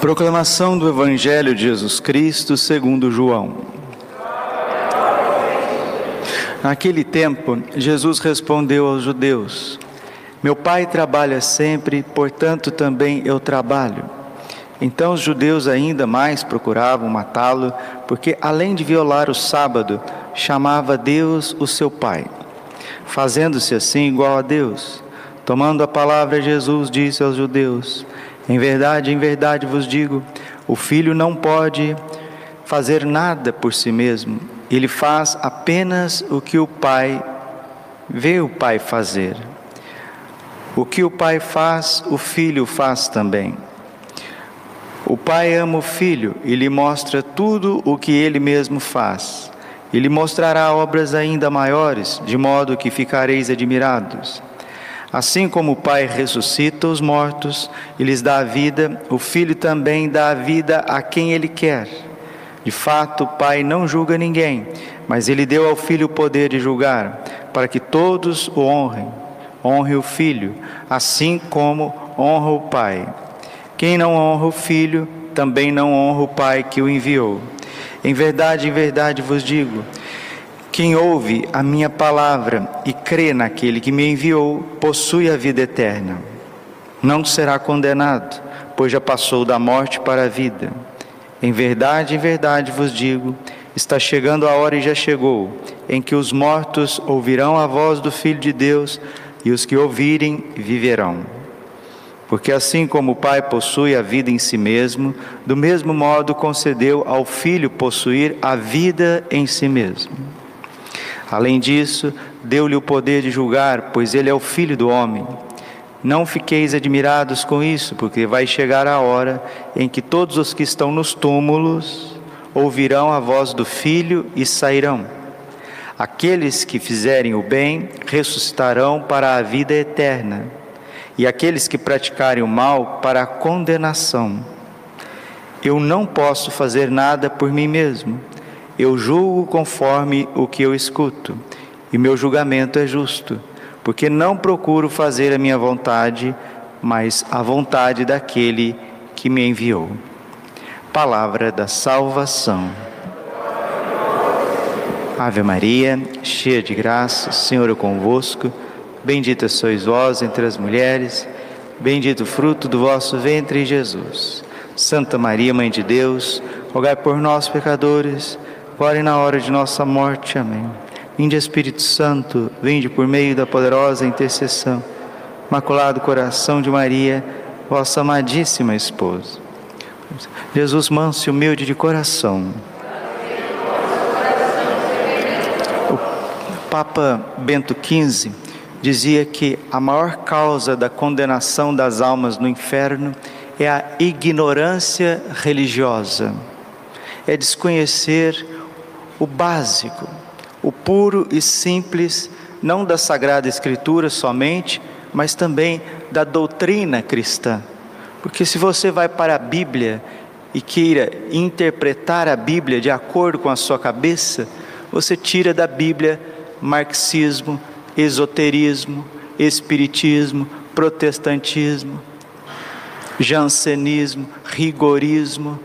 Proclamação do Evangelho de Jesus Cristo segundo João. Naquele tempo, Jesus respondeu aos judeus: Meu pai trabalha sempre, portanto também eu trabalho. Então os judeus ainda mais procuravam matá-lo, porque além de violar o sábado, chamava Deus o seu pai, fazendo-se assim igual a Deus. Tomando a palavra, Jesus disse aos judeus: Em verdade, em verdade vos digo, o filho não pode fazer nada por si mesmo, ele faz apenas o que o pai vê o pai fazer. O que o pai faz, o filho faz também. O pai ama o filho e lhe mostra tudo o que ele mesmo faz. E lhe mostrará obras ainda maiores, de modo que ficareis admirados. Assim como o Pai ressuscita os mortos e lhes dá a vida, o Filho também dá a vida a quem Ele quer. De fato, o Pai não julga ninguém, mas Ele deu ao Filho o poder de julgar, para que todos o honrem. Honre o Filho, assim como honra o Pai. Quem não honra o Filho, também não honra o Pai que o enviou. Em verdade, em verdade vos digo, quem ouve a minha palavra e crê naquele que me enviou, possui a vida eterna. Não será condenado, pois já passou da morte para a vida. Em verdade, em verdade vos digo: está chegando a hora e já chegou, em que os mortos ouvirão a voz do Filho de Deus, e os que ouvirem viverão. Porque assim como o Pai possui a vida em si mesmo, do mesmo modo concedeu ao Filho possuir a vida em si mesmo. Além disso, deu-lhe o poder de julgar, pois ele é o filho do homem. Não fiqueis admirados com isso, porque vai chegar a hora em que todos os que estão nos túmulos ouvirão a voz do filho e sairão. Aqueles que fizerem o bem ressuscitarão para a vida eterna, e aqueles que praticarem o mal para a condenação. Eu não posso fazer nada por mim mesmo eu julgo conforme o que eu escuto, e meu julgamento é justo, porque não procuro fazer a minha vontade, mas a vontade daquele que me enviou. Palavra da salvação. Ave Maria, cheia de graça, o Senhor é convosco. Bendita sois vós entre as mulheres, bendito o fruto do vosso ventre, Jesus. Santa Maria, Mãe de Deus, rogai por nós, pecadores agora e na hora de nossa morte. Amém. Vinde Espírito Santo, vinde por meio da poderosa intercessão. Imaculado coração de Maria, vossa amadíssima esposa. Jesus manso e humilde de coração. O Papa Bento XV dizia que a maior causa da condenação das almas no inferno é a ignorância religiosa, é desconhecer o básico, o puro e simples, não da Sagrada Escritura somente, mas também da doutrina cristã. Porque se você vai para a Bíblia e queira interpretar a Bíblia de acordo com a sua cabeça, você tira da Bíblia marxismo, esoterismo, espiritismo, protestantismo, jansenismo, rigorismo.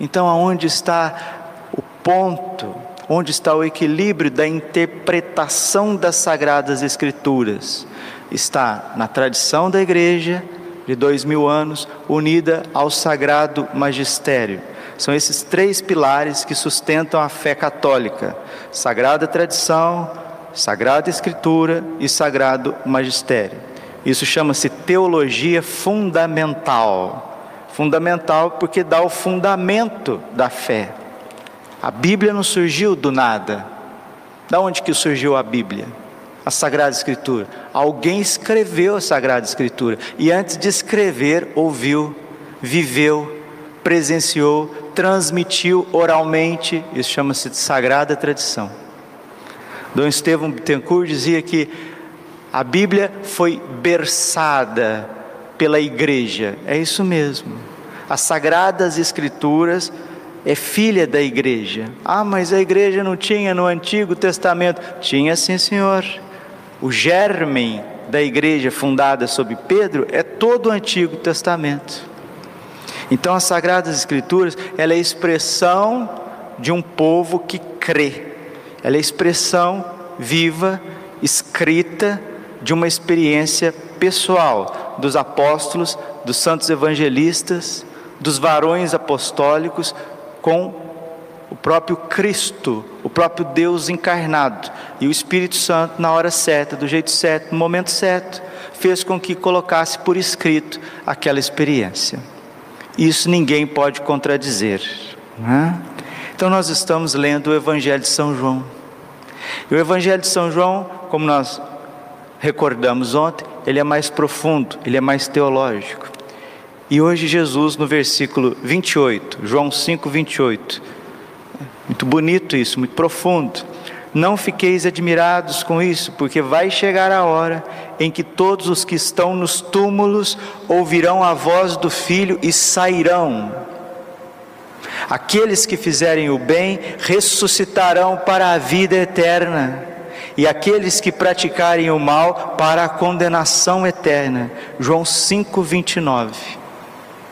Então, aonde está o ponto onde está o equilíbrio da interpretação das Sagradas Escrituras. Está na tradição da igreja de dois mil anos, unida ao sagrado magistério. São esses três pilares que sustentam a fé católica: sagrada tradição, sagrada escritura e sagrado magistério. Isso chama-se teologia fundamental. Fundamental porque dá o fundamento da fé. A Bíblia não surgiu do nada. Da onde que surgiu a Bíblia? A Sagrada Escritura. Alguém escreveu a Sagrada Escritura e antes de escrever, ouviu, viveu, presenciou, transmitiu oralmente. Isso chama-se de Sagrada Tradição. Dom Estevão Bittencourt dizia que a Bíblia foi berçada pela igreja. É isso mesmo. As Sagradas Escrituras é filha da igreja. Ah, mas a igreja não tinha no Antigo Testamento. Tinha sim, senhor. O germe da igreja fundada sob Pedro é todo o Antigo Testamento. Então as Sagradas Escrituras, ela é expressão de um povo que crê. Ela é expressão viva, escrita de uma experiência pessoal dos apóstolos, dos santos evangelistas, dos varões apostólicos com o próprio Cristo, o próprio Deus encarnado e o Espírito Santo na hora certa, do jeito certo, no momento certo, fez com que colocasse por escrito aquela experiência. Isso ninguém pode contradizer. É? Então nós estamos lendo o Evangelho de São João. E o Evangelho de São João, como nós recordamos ontem, ele é mais profundo, ele é mais teológico. E hoje Jesus, no versículo 28, João 5, 28, muito bonito isso, muito profundo. Não fiqueis admirados com isso, porque vai chegar a hora em que todos os que estão nos túmulos ouvirão a voz do Filho e sairão. Aqueles que fizerem o bem ressuscitarão para a vida eterna, e aqueles que praticarem o mal para a condenação eterna. João 5:29.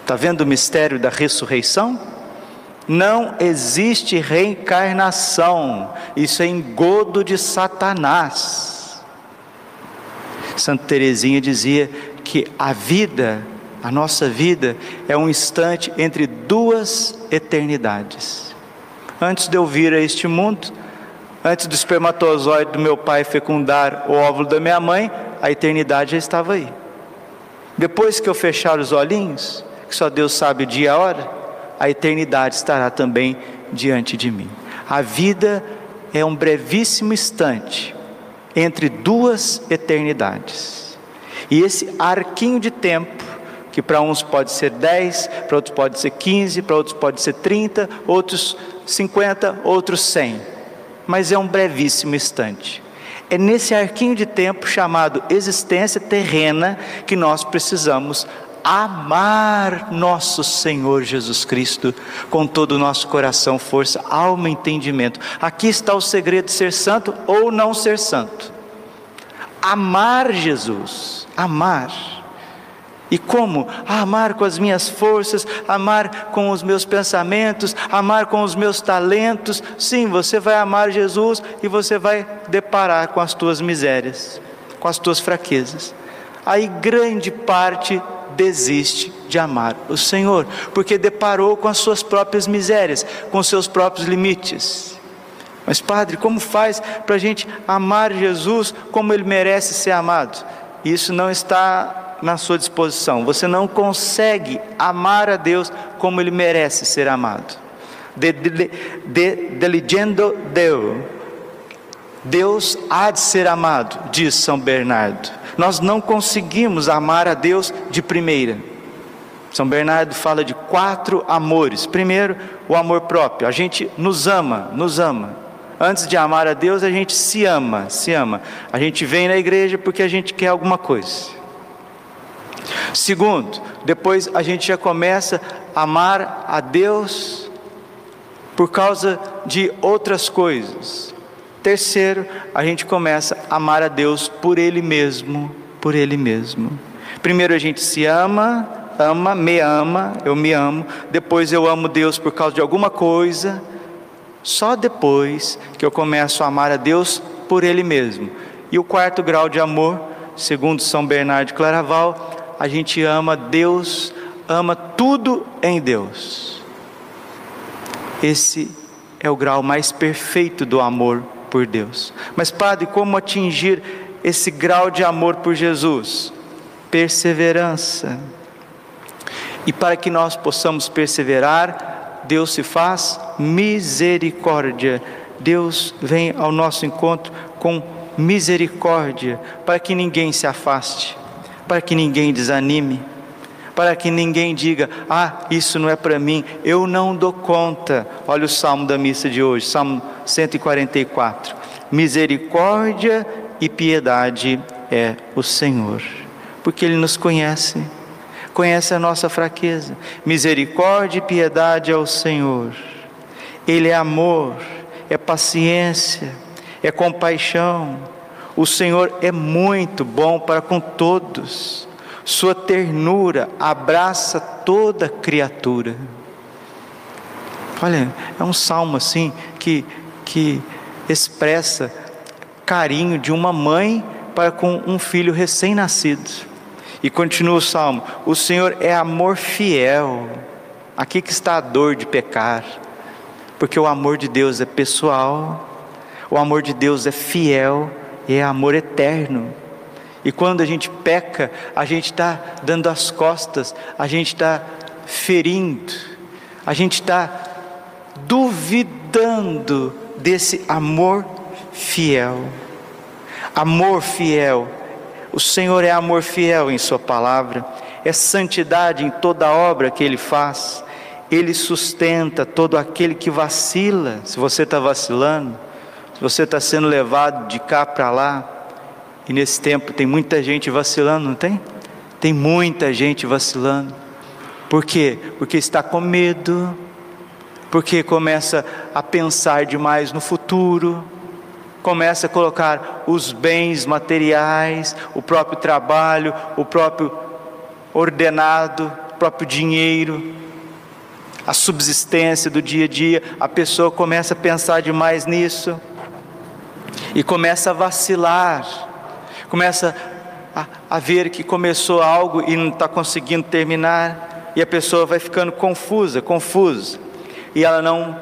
Está vendo o mistério da ressurreição? Não existe reencarnação, isso é engodo de Satanás. Santa Teresinha dizia que a vida, a nossa vida, é um instante entre duas eternidades. Antes de eu vir a este mundo, antes do espermatozoide do meu pai fecundar o óvulo da minha mãe, a eternidade já estava aí. Depois que eu fechar os olhinhos, que só Deus sabe o dia e a hora, a eternidade estará também diante de mim. A vida é um brevíssimo instante entre duas eternidades. E esse arquinho de tempo, que para uns pode ser 10, para outros pode ser 15, para outros pode ser 30, outros 50, outros 100. Mas é um brevíssimo instante. É nesse arquinho de tempo chamado existência terrena que nós precisamos amar nosso Senhor Jesus Cristo com todo o nosso coração, força, alma e entendimento. Aqui está o segredo de ser santo ou não ser santo. Amar Jesus, amar. E como? Amar com as minhas forças, amar com os meus pensamentos, amar com os meus talentos. Sim, você vai amar Jesus e você vai deparar com as tuas misérias, com as tuas fraquezas. Aí grande parte desiste de amar o Senhor, porque deparou com as suas próprias misérias, com seus próprios limites. Mas, Padre, como faz para a gente amar Jesus como ele merece ser amado? Isso não está na sua disposição. Você não consegue amar a Deus como ele merece ser amado. De, de, de, Deus. Deus há de ser amado, diz São Bernardo nós não conseguimos amar a Deus de primeira. São Bernardo fala de quatro amores. Primeiro, o amor próprio. A gente nos ama, nos ama. Antes de amar a Deus, a gente se ama, se ama. A gente vem na igreja porque a gente quer alguma coisa. Segundo, depois a gente já começa a amar a Deus por causa de outras coisas. Terceiro, a gente começa a amar a Deus por Ele mesmo, por Ele mesmo. Primeiro a gente se ama, ama, me ama, eu me amo. Depois eu amo Deus por causa de alguma coisa. Só depois que eu começo a amar a Deus por Ele mesmo. E o quarto grau de amor, segundo São Bernardo de Claraval, a gente ama Deus, ama tudo em Deus. Esse é o grau mais perfeito do amor por Deus. Mas, Padre, como atingir esse grau de amor por Jesus? Perseverança. E para que nós possamos perseverar, Deus se faz misericórdia. Deus vem ao nosso encontro com misericórdia, para que ninguém se afaste, para que ninguém desanime para que ninguém diga: ah, isso não é para mim, eu não dou conta. Olha o salmo da missa de hoje, Salmo 144. Misericórdia e piedade é o Senhor, porque Ele nos conhece, conhece a nossa fraqueza. Misericórdia e piedade é o Senhor, Ele é amor, é paciência, é compaixão. O Senhor é muito bom para com todos. Sua ternura abraça toda criatura. Olha, é um salmo assim que, que expressa carinho de uma mãe para com um filho recém-nascido. E continua o salmo: O Senhor é amor fiel. Aqui que está a dor de pecar, porque o amor de Deus é pessoal, o amor de Deus é fiel e é amor eterno. E quando a gente peca, a gente está dando as costas, a gente está ferindo, a gente está duvidando desse amor fiel. Amor fiel. O Senhor é amor fiel em Sua palavra, é santidade em toda obra que Ele faz. Ele sustenta todo aquele que vacila. Se você está vacilando, se você está sendo levado de cá para lá, e nesse tempo tem muita gente vacilando, não tem? Tem muita gente vacilando. Por quê? Porque está com medo, porque começa a pensar demais no futuro, começa a colocar os bens materiais, o próprio trabalho, o próprio ordenado, o próprio dinheiro, a subsistência do dia a dia, a pessoa começa a pensar demais nisso e começa a vacilar começa a, a ver que começou algo e não está conseguindo terminar, e a pessoa vai ficando confusa, confusa, e ela não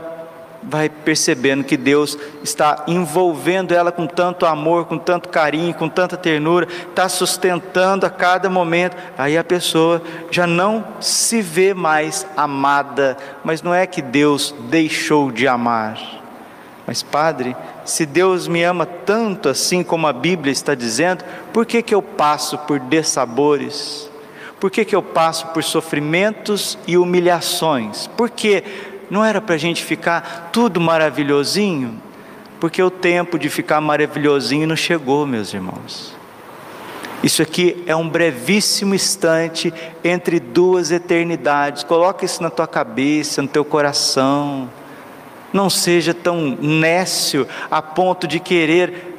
vai percebendo que Deus está envolvendo ela com tanto amor, com tanto carinho, com tanta ternura, está sustentando a cada momento. Aí a pessoa já não se vê mais amada, mas não é que Deus deixou de amar. Mas, Padre, se Deus me ama tanto assim como a Bíblia está dizendo, por que, que eu passo por dessabores? Por que, que eu passo por sofrimentos e humilhações? Porque não era para a gente ficar tudo maravilhosinho? Porque o tempo de ficar maravilhosinho não chegou, meus irmãos. Isso aqui é um brevíssimo instante entre duas eternidades. Coloca isso na tua cabeça, no teu coração. Não seja tão nécio a ponto de querer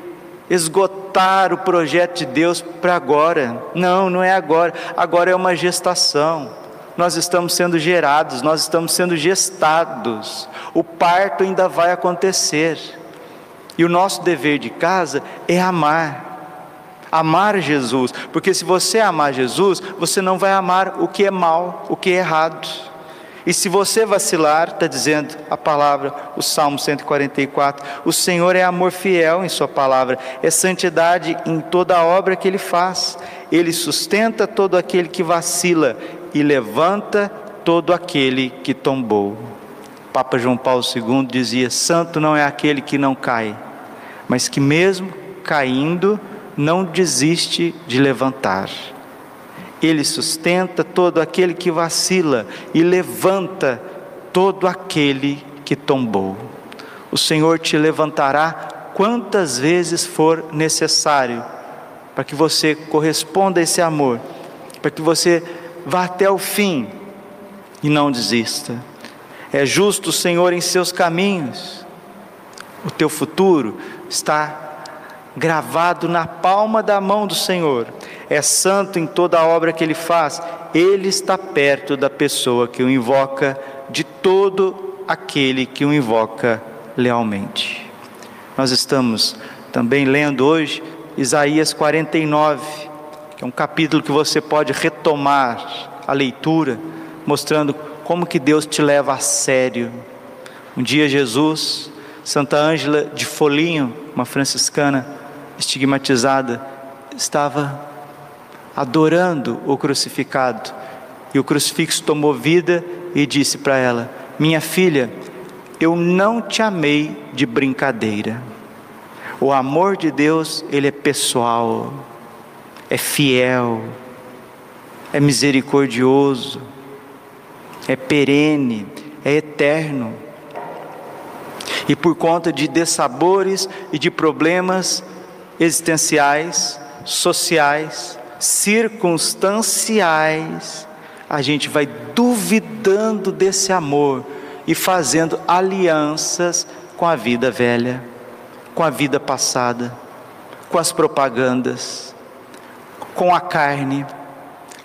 esgotar o projeto de Deus para agora. Não, não é agora. Agora é uma gestação. Nós estamos sendo gerados, nós estamos sendo gestados. O parto ainda vai acontecer. E o nosso dever de casa é amar. Amar Jesus, porque se você amar Jesus, você não vai amar o que é mal, o que é errado. E se você vacilar, está dizendo a palavra, o Salmo 144, o Senhor é amor fiel em Sua palavra, é santidade em toda a obra que Ele faz. Ele sustenta todo aquele que vacila e levanta todo aquele que tombou. Papa João Paulo II dizia: Santo não é aquele que não cai, mas que mesmo caindo, não desiste de levantar. Ele sustenta todo aquele que vacila e levanta todo aquele que tombou. O Senhor te levantará quantas vezes for necessário, para que você corresponda a esse amor, para que você vá até o fim e não desista. É justo o Senhor em seus caminhos, o teu futuro está gravado na palma da mão do Senhor é santo em toda a obra que ele faz, ele está perto da pessoa que o invoca, de todo aquele que o invoca lealmente. Nós estamos também lendo hoje Isaías 49, é um capítulo que você pode retomar a leitura, mostrando como que Deus te leva a sério. Um dia Jesus, Santa Ângela de Folinho, uma franciscana estigmatizada, estava adorando o crucificado. E o crucifixo tomou vida e disse para ela: Minha filha, eu não te amei de brincadeira. O amor de Deus, ele é pessoal, é fiel, é misericordioso, é perene, é eterno. E por conta de dessabores e de problemas existenciais, sociais, circunstanciais, a gente vai duvidando desse amor e fazendo alianças com a vida velha, com a vida passada, com as propagandas, com a carne,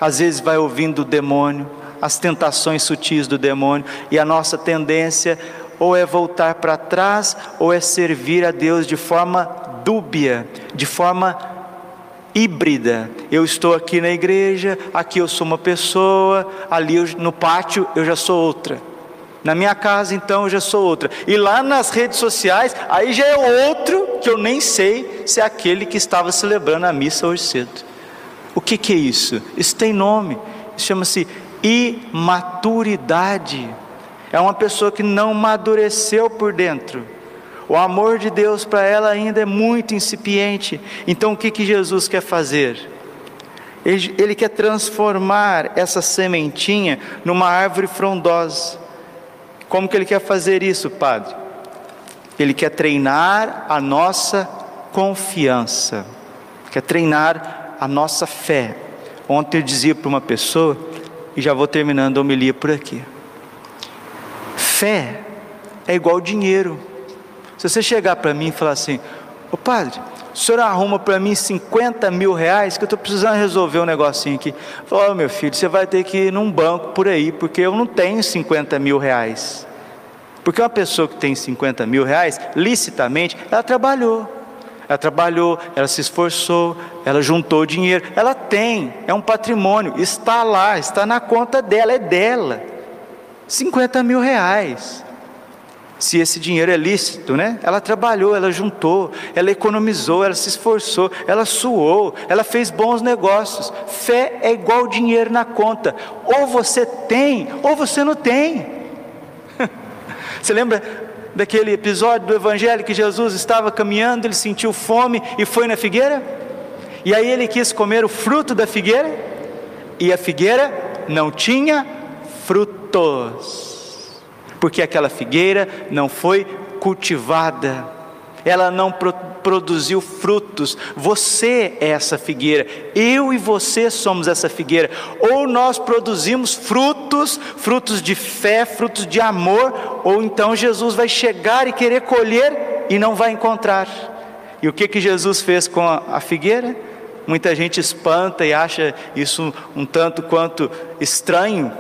às vezes vai ouvindo o demônio, as tentações sutis do demônio, e a nossa tendência ou é voltar para trás, ou é servir a Deus de forma dúbia, de forma híbrida. Eu estou aqui na igreja, aqui eu sou uma pessoa, ali eu, no pátio eu já sou outra. Na minha casa, então, eu já sou outra. E lá nas redes sociais, aí já é outro que eu nem sei se é aquele que estava celebrando a missa hoje cedo. O que, que é isso? Isso tem nome. Chama-se imaturidade. É uma pessoa que não amadureceu por dentro. O amor de Deus para ela ainda é muito incipiente. Então o que, que Jesus quer fazer? Ele, ele quer transformar essa sementinha numa árvore frondosa. Como que ele quer fazer isso, Padre? Ele quer treinar a nossa confiança, quer treinar a nossa fé. Ontem eu dizia para uma pessoa, e já vou terminando a homilia por aqui. Fé é igual dinheiro. Se você chegar para mim e falar assim, ô padre, o senhor arruma para mim 50 mil reais que eu estou precisando resolver um negocinho aqui. Falou, oh, meu filho, você vai ter que ir num banco por aí, porque eu não tenho 50 mil reais. Porque uma pessoa que tem 50 mil reais, licitamente, ela trabalhou. Ela trabalhou, ela se esforçou, ela juntou dinheiro, ela tem, é um patrimônio, está lá, está na conta dela, é dela. 50 mil reais. Se esse dinheiro é lícito, né? Ela trabalhou, ela juntou, ela economizou, ela se esforçou, ela suou, ela fez bons negócios. Fé é igual dinheiro na conta. Ou você tem, ou você não tem. você lembra daquele episódio do Evangelho que Jesus estava caminhando, ele sentiu fome e foi na figueira? E aí ele quis comer o fruto da figueira, e a figueira não tinha frutos, porque aquela figueira não foi cultivada, ela não pro, produziu frutos. Você é essa figueira, eu e você somos essa figueira. Ou nós produzimos frutos, frutos de fé, frutos de amor, ou então Jesus vai chegar e querer colher e não vai encontrar. E o que que Jesus fez com a, a figueira? Muita gente espanta e acha isso um tanto quanto estranho,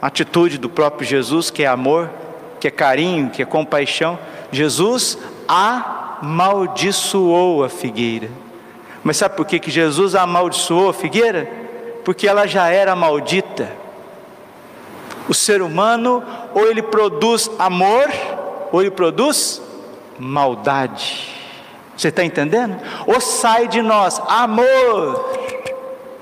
atitude do próprio Jesus, que é amor, que é carinho, que é compaixão. Jesus amaldiçoou a figueira. Mas sabe por que, que Jesus amaldiçoou a figueira? Porque ela já era maldita. O ser humano, ou ele produz amor, ou ele produz maldade. Você está entendendo? Ou sai de nós amor,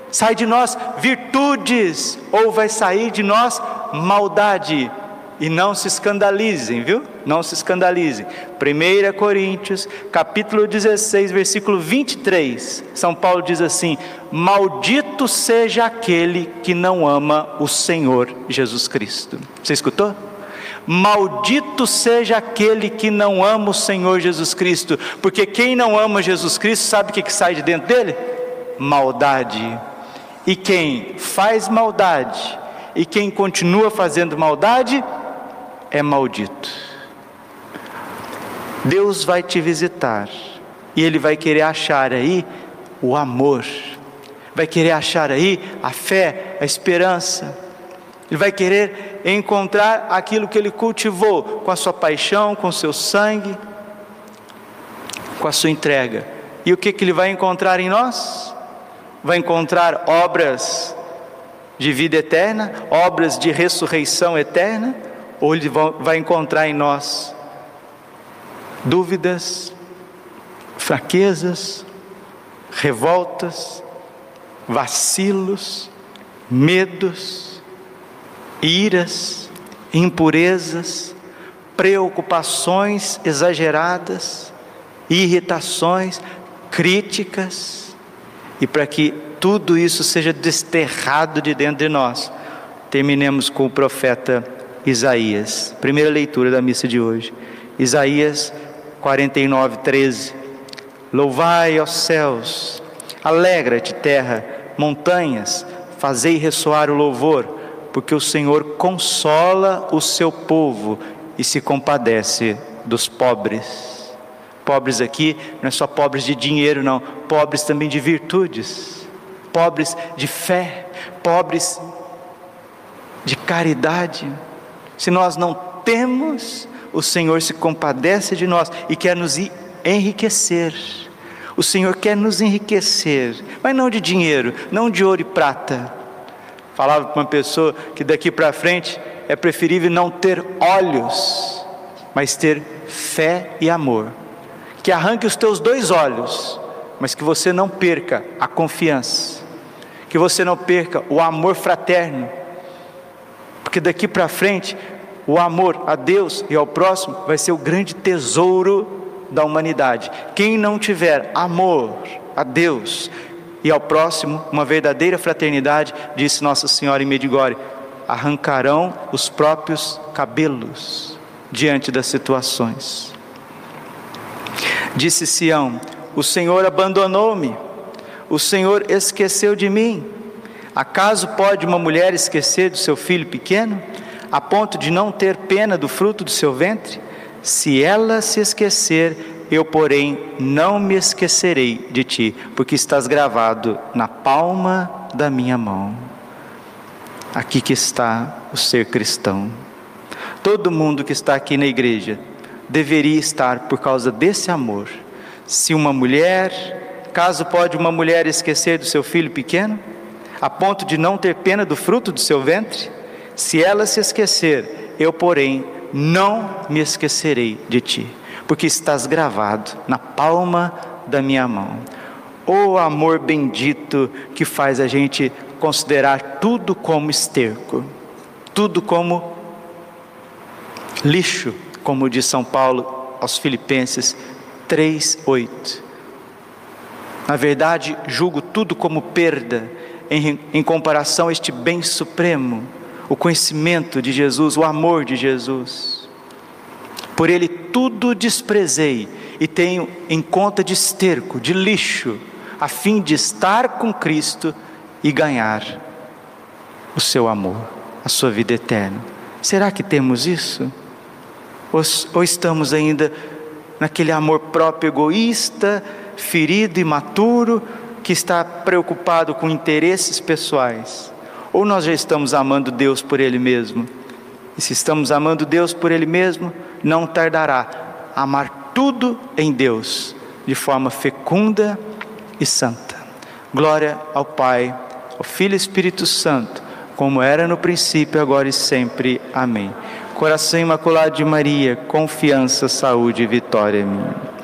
sai de nós virtudes, ou vai sair de nós maldade. E não se escandalizem, viu? Não se escandalizem. 1 Coríntios, capítulo 16, versículo 23. São Paulo diz assim: Maldito seja aquele que não ama o Senhor Jesus Cristo. Você escutou? Maldito seja aquele que não ama o Senhor Jesus Cristo, porque quem não ama Jesus Cristo sabe o que, que sai de dentro dele? Maldade. E quem faz maldade e quem continua fazendo maldade é maldito. Deus vai te visitar e Ele vai querer achar aí o amor, vai querer achar aí a fé, a esperança, Ele vai querer encontrar aquilo que Ele cultivou com a sua paixão, com o seu sangue, com a sua entrega. E o que, que Ele vai encontrar em nós? Vai encontrar obras de vida eterna, obras de ressurreição eterna, ou Ele vai encontrar em nós dúvidas, fraquezas, revoltas, vacilos, medos, iras, impurezas, preocupações exageradas, irritações, críticas, e para que tudo isso seja desterrado de dentro de nós, terminemos com o profeta Isaías, primeira leitura da missa de hoje. Isaías 49, 13. Louvai aos céus, alegra-te, terra, montanhas, fazei ressoar o louvor, porque o Senhor consola o seu povo e se compadece dos pobres. Pobres aqui não é só pobres de dinheiro, não, pobres também de virtudes, pobres de fé, pobres de caridade. Se nós não temos, o Senhor se compadece de nós e quer nos enriquecer. O Senhor quer nos enriquecer, mas não de dinheiro, não de ouro e prata. Falava para uma pessoa que daqui para frente é preferível não ter olhos, mas ter fé e amor. Que arranque os teus dois olhos, mas que você não perca a confiança, que você não perca o amor fraterno, porque daqui para frente o amor a Deus e ao próximo vai ser o grande tesouro da humanidade. Quem não tiver amor a Deus e ao próximo, uma verdadeira fraternidade, disse Nossa Senhora em Medigore, arrancarão os próprios cabelos diante das situações. Disse Sião: O Senhor abandonou-me, o Senhor esqueceu de mim. Acaso pode uma mulher esquecer do seu filho pequeno? a ponto de não ter pena do fruto do seu ventre? Se ela se esquecer, eu, porém, não me esquecerei de ti, porque estás gravado na palma da minha mão. Aqui que está o ser cristão. Todo mundo que está aqui na igreja deveria estar por causa desse amor. Se uma mulher, caso pode uma mulher esquecer do seu filho pequeno, a ponto de não ter pena do fruto do seu ventre? Se ela se esquecer, eu, porém, não me esquecerei de ti, porque estás gravado na palma da minha mão. O oh, amor bendito que faz a gente considerar tudo como esterco, tudo como lixo, como diz São Paulo aos Filipenses 3:8. Na verdade, julgo tudo como perda em, em comparação a este bem supremo o conhecimento de Jesus, o amor de Jesus. Por ele tudo desprezei e tenho em conta de esterco, de lixo, a fim de estar com Cristo e ganhar o seu amor, a sua vida eterna. Será que temos isso? Ou, ou estamos ainda naquele amor próprio egoísta, ferido, imaturo, que está preocupado com interesses pessoais? ou nós já estamos amando Deus por Ele mesmo? E se estamos amando Deus por Ele mesmo, não tardará amar tudo em Deus de forma fecunda e santa. Glória ao Pai, ao Filho e Espírito Santo, como era no princípio, agora e sempre. Amém. Coração imaculado de Maria, confiança, saúde e vitória minha.